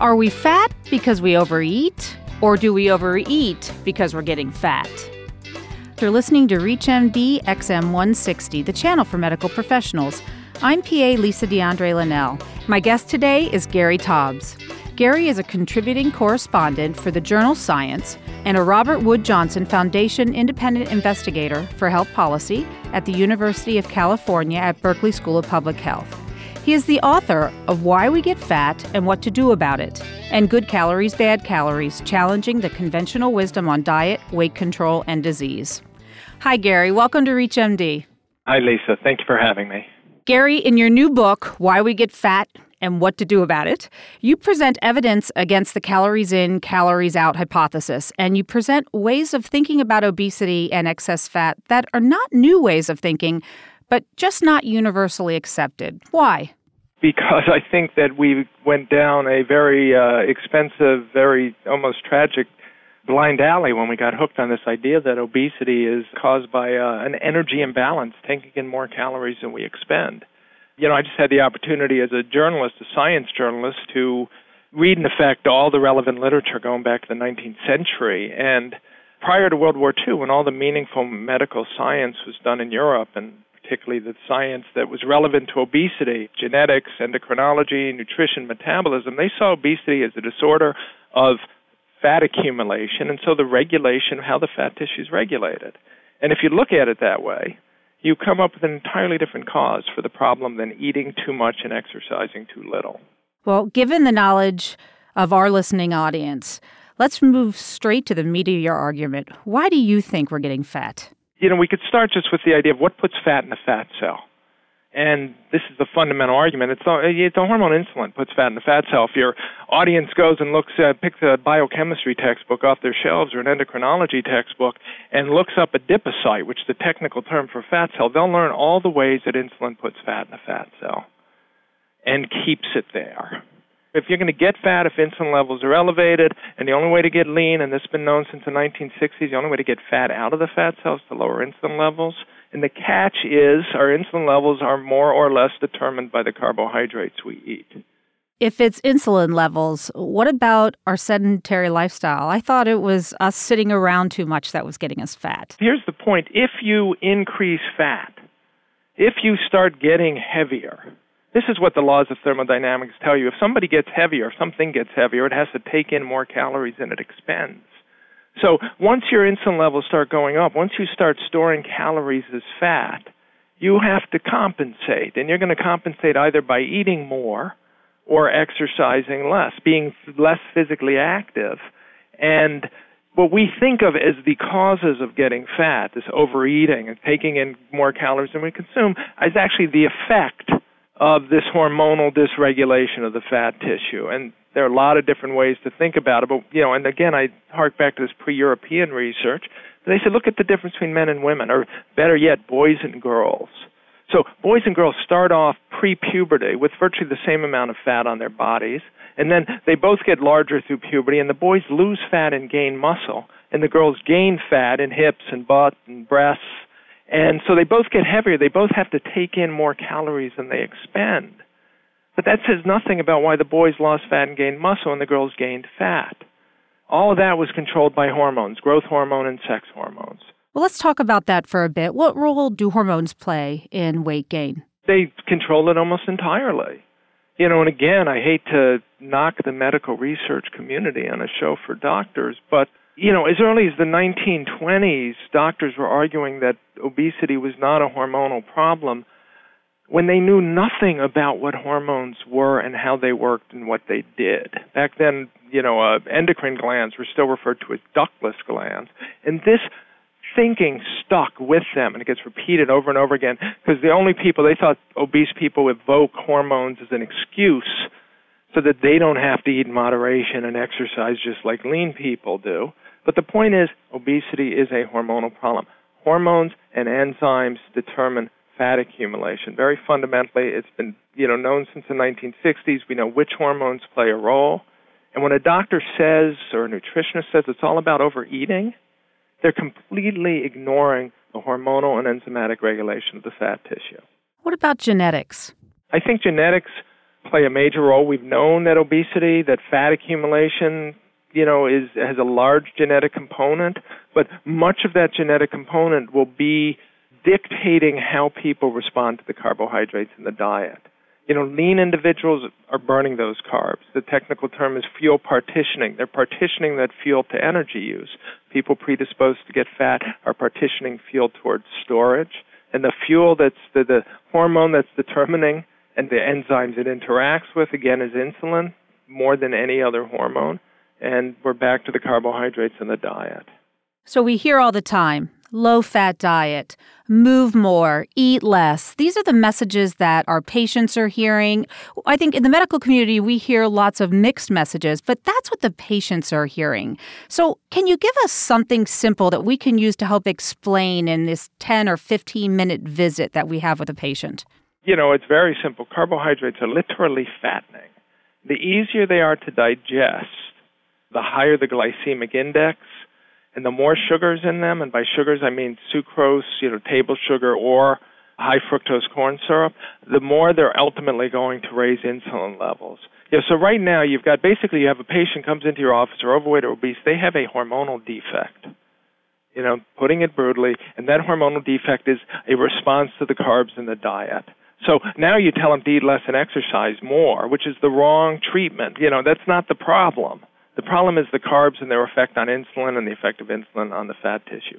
Are we fat because we overeat? Or do we overeat because we're getting fat? You're listening to ReachMD XM160, the channel for medical professionals. I'm PA Lisa DeAndre Linnell. My guest today is Gary Taubes. Gary is a contributing correspondent for the journal Science and a Robert Wood Johnson Foundation independent investigator for health policy at the University of California at Berkeley School of Public Health. He is the author of Why We Get Fat and What to Do About It, and Good Calories, Bad Calories Challenging the Conventional Wisdom on Diet, Weight Control, and Disease. Hi, Gary. Welcome to ReachMD. Hi, Lisa. Thank you for having me. Gary, in your new book, Why We Get Fat and What to Do About It, you present evidence against the calories in, calories out hypothesis, and you present ways of thinking about obesity and excess fat that are not new ways of thinking, but just not universally accepted. Why? Because I think that we went down a very uh, expensive, very almost tragic blind alley when we got hooked on this idea that obesity is caused by uh, an energy imbalance, taking in more calories than we expend. You know, I just had the opportunity as a journalist, a science journalist, to read in effect all the relevant literature going back to the 19th century. And prior to World War II, when all the meaningful medical science was done in Europe and particularly the science that was relevant to obesity, genetics, endocrinology, nutrition, metabolism, they saw obesity as a disorder of fat accumulation, and so the regulation of how the fat tissue is regulated. And if you look at it that way, you come up with an entirely different cause for the problem than eating too much and exercising too little. Well, given the knowledge of our listening audience, let's move straight to the meat of your argument. Why do you think we're getting fat? You know, we could start just with the idea of what puts fat in a fat cell. And this is the fundamental argument. It's the, it's the hormone insulin puts fat in the fat cell. If your audience goes and looks uh, at, picks a biochemistry textbook off their shelves or an endocrinology textbook and looks up adipocyte, which is the technical term for fat cell, they'll learn all the ways that insulin puts fat in the fat cell and keeps it there. If you're going to get fat if insulin levels are elevated, and the only way to get lean, and this has been known since the 1960s, the only way to get fat out of the fat cells is to lower insulin levels. And the catch is our insulin levels are more or less determined by the carbohydrates we eat. If it's insulin levels, what about our sedentary lifestyle? I thought it was us sitting around too much that was getting us fat. Here's the point if you increase fat, if you start getting heavier, this is what the laws of thermodynamics tell you. If somebody gets heavier, if something gets heavier, it has to take in more calories than it expends. So once your insulin levels start going up, once you start storing calories as fat, you have to compensate. And you're going to compensate either by eating more or exercising less, being less physically active. And what we think of as the causes of getting fat, this overeating and taking in more calories than we consume, is actually the effect of this hormonal dysregulation of the fat tissue. And there are a lot of different ways to think about it. But, you know, and again, I hark back to this pre European research. They said, look at the difference between men and women, or better yet, boys and girls. So, boys and girls start off pre puberty with virtually the same amount of fat on their bodies. And then they both get larger through puberty, and the boys lose fat and gain muscle, and the girls gain fat in hips and butt and breasts and so they both get heavier. They both have to take in more calories than they expend. But that says nothing about why the boys lost fat and gained muscle and the girls gained fat. All of that was controlled by hormones, growth hormone and sex hormones. Well, let's talk about that for a bit. What role do hormones play in weight gain? They control it almost entirely. You know, and again, I hate to knock the medical research community on a show for doctors, but you know, as early as the 1920s, doctors were arguing that obesity was not a hormonal problem when they knew nothing about what hormones were and how they worked and what they did. Back then, you know, uh, endocrine glands were still referred to as ductless glands. And this thinking stuck with them and it gets repeated over and over again because the only people they thought obese people evoke hormones as an excuse so that they don't have to eat in moderation and exercise just like lean people do. But the point is, obesity is a hormonal problem. Hormones and enzymes determine fat accumulation. Very fundamentally, it's been you know known since the 1960s. We know which hormones play a role. And when a doctor says or a nutritionist says it's all about overeating, they're completely ignoring the hormonal and enzymatic regulation of the fat tissue. What about genetics? I think genetics play a major role. We've known that obesity, that fat accumulation, you know, is has a large genetic component, but much of that genetic component will be dictating how people respond to the carbohydrates in the diet. You know, lean individuals are burning those carbs. The technical term is fuel partitioning. They're partitioning that fuel to energy use. People predisposed to get fat are partitioning fuel towards storage. And the fuel that's the, the hormone that's determining and the enzymes it interacts with, again, is insulin more than any other hormone. And we're back to the carbohydrates in the diet. So we hear all the time low fat diet, move more, eat less. These are the messages that our patients are hearing. I think in the medical community, we hear lots of mixed messages, but that's what the patients are hearing. So, can you give us something simple that we can use to help explain in this 10 or 15 minute visit that we have with a patient? You know, it's very simple. Carbohydrates are literally fattening. The easier they are to digest, the higher the glycemic index, and the more sugars in them, and by sugars I mean sucrose, you know, table sugar, or high fructose corn syrup, the more they're ultimately going to raise insulin levels. Yeah, so right now you've got basically you have a patient comes into your office or overweight or obese, they have a hormonal defect. You know, putting it brutally, and that hormonal defect is a response to the carbs in the diet. So now you tell them to eat less and exercise more, which is the wrong treatment. You know, that's not the problem. The problem is the carbs and their effect on insulin and the effect of insulin on the fat tissue.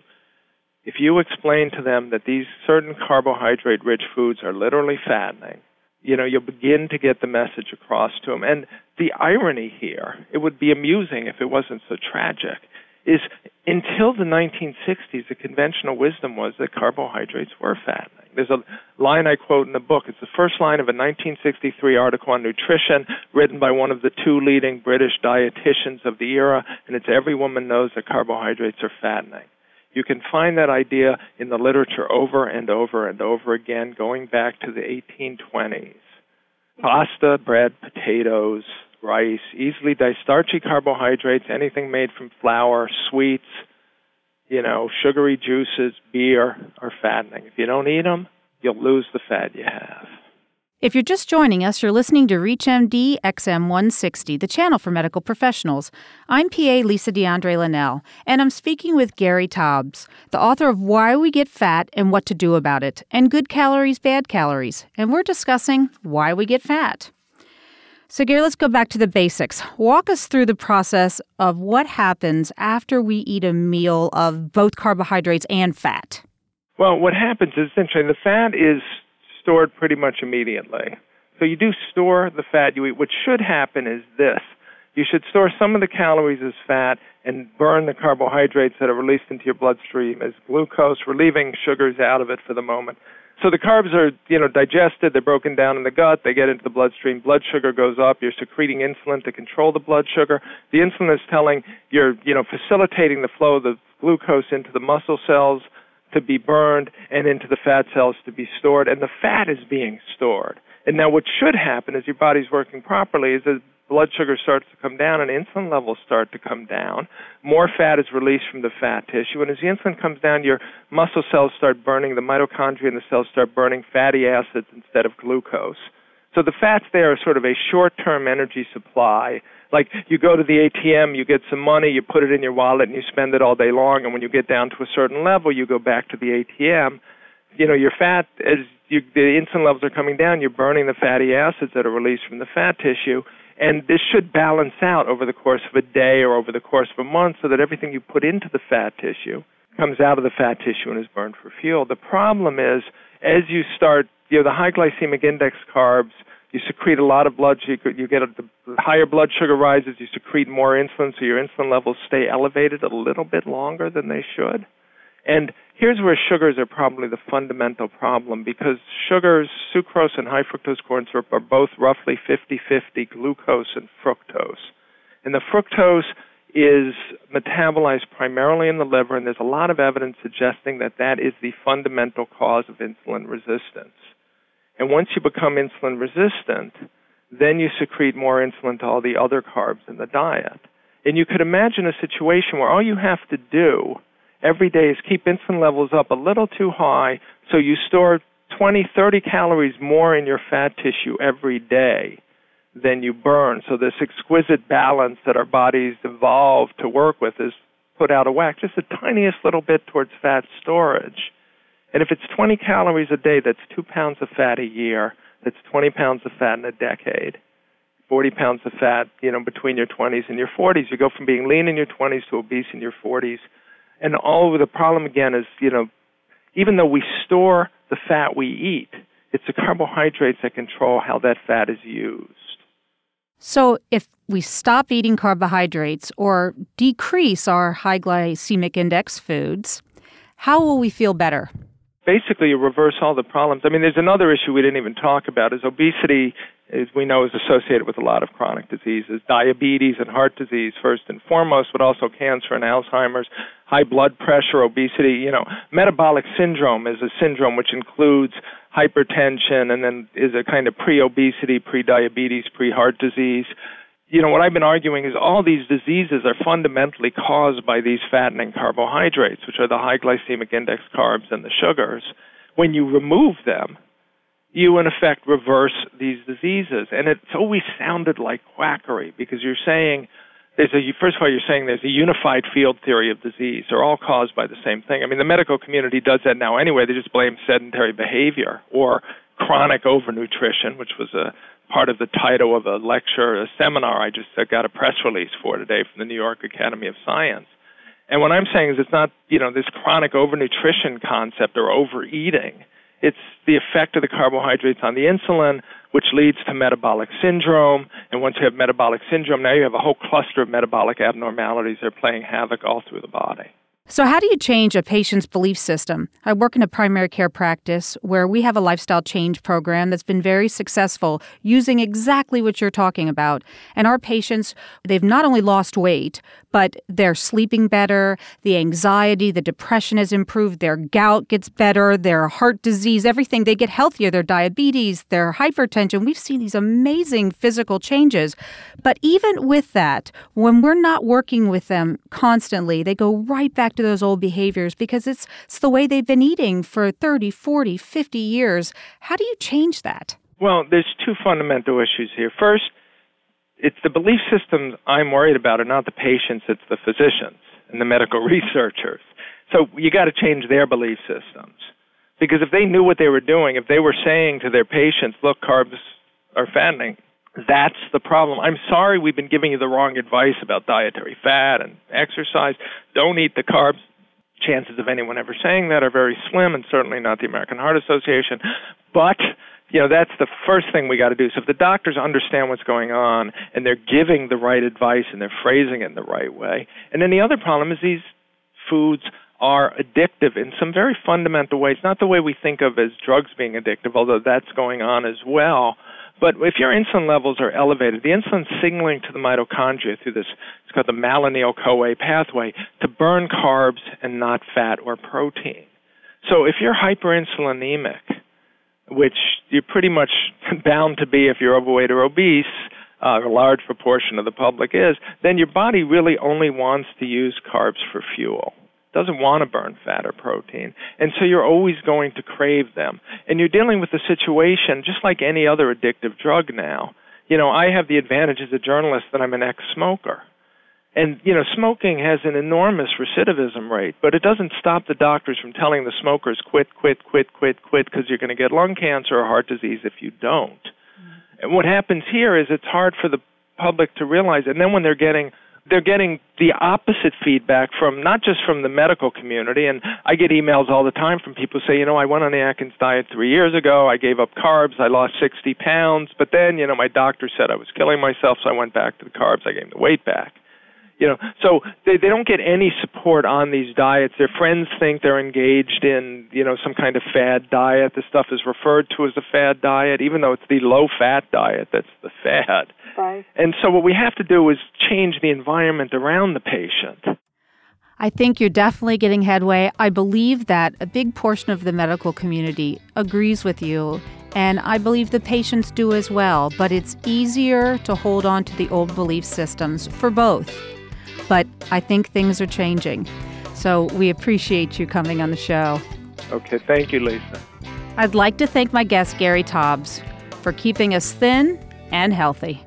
If you explain to them that these certain carbohydrate rich foods are literally fattening, you know, you'll begin to get the message across to them. And the irony here, it would be amusing if it wasn't so tragic, is until the 1960s, the conventional wisdom was that carbohydrates were fattening. There's a line I quote in the book. It's the first line of a 1963 article on nutrition written by one of the two leading British dietitians of the era, and it's every woman knows that carbohydrates are fattening. You can find that idea in the literature over and over and over again, going back to the 1820s. Pasta, bread, potatoes, rice, easily digestible starchy carbohydrates, anything made from flour, sweets, you know, sugary juices, beer are fattening. If you don't eat them, you'll lose the fat you have. If you're just joining us, you're listening to ReachMD XM160, the channel for medical professionals. I'm PA Lisa DeAndre Linnell, and I'm speaking with Gary Taubes, the author of Why We Get Fat and What to Do About It, and Good Calories, Bad Calories. And we're discussing why we get fat. So, Gary, let's go back to the basics. Walk us through the process of what happens after we eat a meal of both carbohydrates and fat. Well, what happens is essentially the fat is stored pretty much immediately. So, you do store the fat you eat. What should happen is this you should store some of the calories as fat and burn the carbohydrates that are released into your bloodstream as glucose, relieving sugars out of it for the moment. So the carbs are, you know, digested, they're broken down in the gut, they get into the bloodstream, blood sugar goes up, you're secreting insulin to control the blood sugar. The insulin is telling you're, you know, facilitating the flow of the glucose into the muscle cells to be burned and into the fat cells to be stored, and the fat is being stored. And now what should happen as your body's working properly is that blood sugar starts to come down and insulin levels start to come down. More fat is released from the fat tissue. And as the insulin comes down, your muscle cells start burning, the mitochondria in the cells start burning fatty acids instead of glucose. So the fats there are sort of a short term energy supply. Like you go to the ATM, you get some money, you put it in your wallet, and you spend it all day long. And when you get down to a certain level, you go back to the ATM. You know, your fat, as you, the insulin levels are coming down, you're burning the fatty acids that are released from the fat tissue and this should balance out over the course of a day or over the course of a month so that everything you put into the fat tissue comes out of the fat tissue and is burned for fuel. The problem is, as you start, you know, the high glycemic index carbs, you secrete a lot of blood, you, you get a, the higher blood sugar rises, you secrete more insulin, so your insulin levels stay elevated a little bit longer than they should. And here's where sugars are probably the fundamental problem because sugars, sucrose and high fructose corn syrup, are both roughly 50 50 glucose and fructose. And the fructose is metabolized primarily in the liver, and there's a lot of evidence suggesting that that is the fundamental cause of insulin resistance. And once you become insulin resistant, then you secrete more insulin to all the other carbs in the diet. And you could imagine a situation where all you have to do every day is keep insulin levels up a little too high so you store 20, 30 calories more in your fat tissue every day. than you burn. So this exquisite balance that our bodies evolved to work with is put out of whack, just the tiniest little bit towards fat storage. And if it's 20 calories a day, that's two pounds of fat a year. That's 20 pounds of fat in a decade. 40 pounds of fat, you know, between your 20s and your 40s. You go from being lean in your 20s to obese in your 40s. And all the problem again is, you know, even though we store the fat we eat, it's the carbohydrates that control how that fat is used. So, if we stop eating carbohydrates or decrease our high glycemic index foods, how will we feel better? Basically, you reverse all the problems. I mean, there's another issue we didn't even talk about is obesity as we know is associated with a lot of chronic diseases, diabetes and heart disease first and foremost, but also cancer and Alzheimer's, high blood pressure, obesity, you know, metabolic syndrome is a syndrome which includes hypertension and then is a kind of pre-obesity, pre-diabetes, pre-heart disease. You know, what I've been arguing is all these diseases are fundamentally caused by these fattening carbohydrates, which are the high glycemic index carbs and the sugars. When you remove them, you in effect reverse these diseases. And it's always sounded like quackery because you're saying there's a first of all you're saying there's a unified field theory of disease. They're all caused by the same thing. I mean the medical community does that now anyway. They just blame sedentary behavior or chronic overnutrition, which was a part of the title of a lecture, a seminar I just got a press release for today from the New York Academy of Science. And what I'm saying is it's not, you know, this chronic overnutrition concept or overeating it's the effect of the carbohydrates on the insulin, which leads to metabolic syndrome. And once you have metabolic syndrome, now you have a whole cluster of metabolic abnormalities that are playing havoc all through the body. So, how do you change a patient's belief system? I work in a primary care practice where we have a lifestyle change program that's been very successful using exactly what you're talking about. And our patients, they've not only lost weight, but they're sleeping better, the anxiety, the depression has improved, their gout gets better, their heart disease, everything, they get healthier, their diabetes, their hypertension. We've seen these amazing physical changes. But even with that, when we're not working with them constantly, they go right back to those old behaviors because it's, it's the way they've been eating for 30, 40, 50 years. How do you change that? Well, there's two fundamental issues here. First, it's the belief systems I'm worried about are not the patients, it's the physicians and the medical researchers. So you got to change their belief systems. Because if they knew what they were doing, if they were saying to their patients, look, carbs are fattening, that's the problem. I'm sorry we've been giving you the wrong advice about dietary fat and exercise. Don't eat the carbs. Chances of anyone ever saying that are very slim, and certainly not the American Heart Association. But you know that's the first thing we got to do. So if the doctors understand what's going on and they're giving the right advice and they're phrasing it in the right way, and then the other problem is these foods are addictive in some very fundamental ways. Not the way we think of as drugs being addictive, although that's going on as well. But if your insulin levels are elevated, the insulin signaling to the mitochondria through this, it's called the malonyl CoA pathway, to burn carbs and not fat or protein. So if you're hyperinsulinemic, which you're pretty much bound to be if you're overweight or obese, uh, a large proportion of the public is, then your body really only wants to use carbs for fuel. Doesn't want to burn fat or protein. And so you're always going to crave them. And you're dealing with the situation just like any other addictive drug now. You know, I have the advantage as a journalist that I'm an ex smoker. And you know, smoking has an enormous recidivism rate, but it doesn't stop the doctors from telling the smokers quit, quit, quit, quit, quit because you're going to get lung cancer or heart disease if you don't. Mm-hmm. And what happens here is it's hard for the public to realize, and then when they're getting they're getting the opposite feedback from not just from the medical community and I get emails all the time from people who say, you know, I went on the Atkins diet 3 years ago, I gave up carbs, I lost 60 pounds, but then, you know, my doctor said I was killing myself, so I went back to the carbs, I gained the weight back you know so they they don't get any support on these diets their friends think they're engaged in you know some kind of fad diet this stuff is referred to as a fad diet even though it's the low fat diet that's the fad right. and so what we have to do is change the environment around the patient I think you're definitely getting headway. I believe that a big portion of the medical community agrees with you, and I believe the patients do as well. But it's easier to hold on to the old belief systems for both but I think things are changing. So we appreciate you coming on the show. Okay, thank you, Lisa. I'd like to thank my guest, Gary Taubes, for keeping us thin and healthy.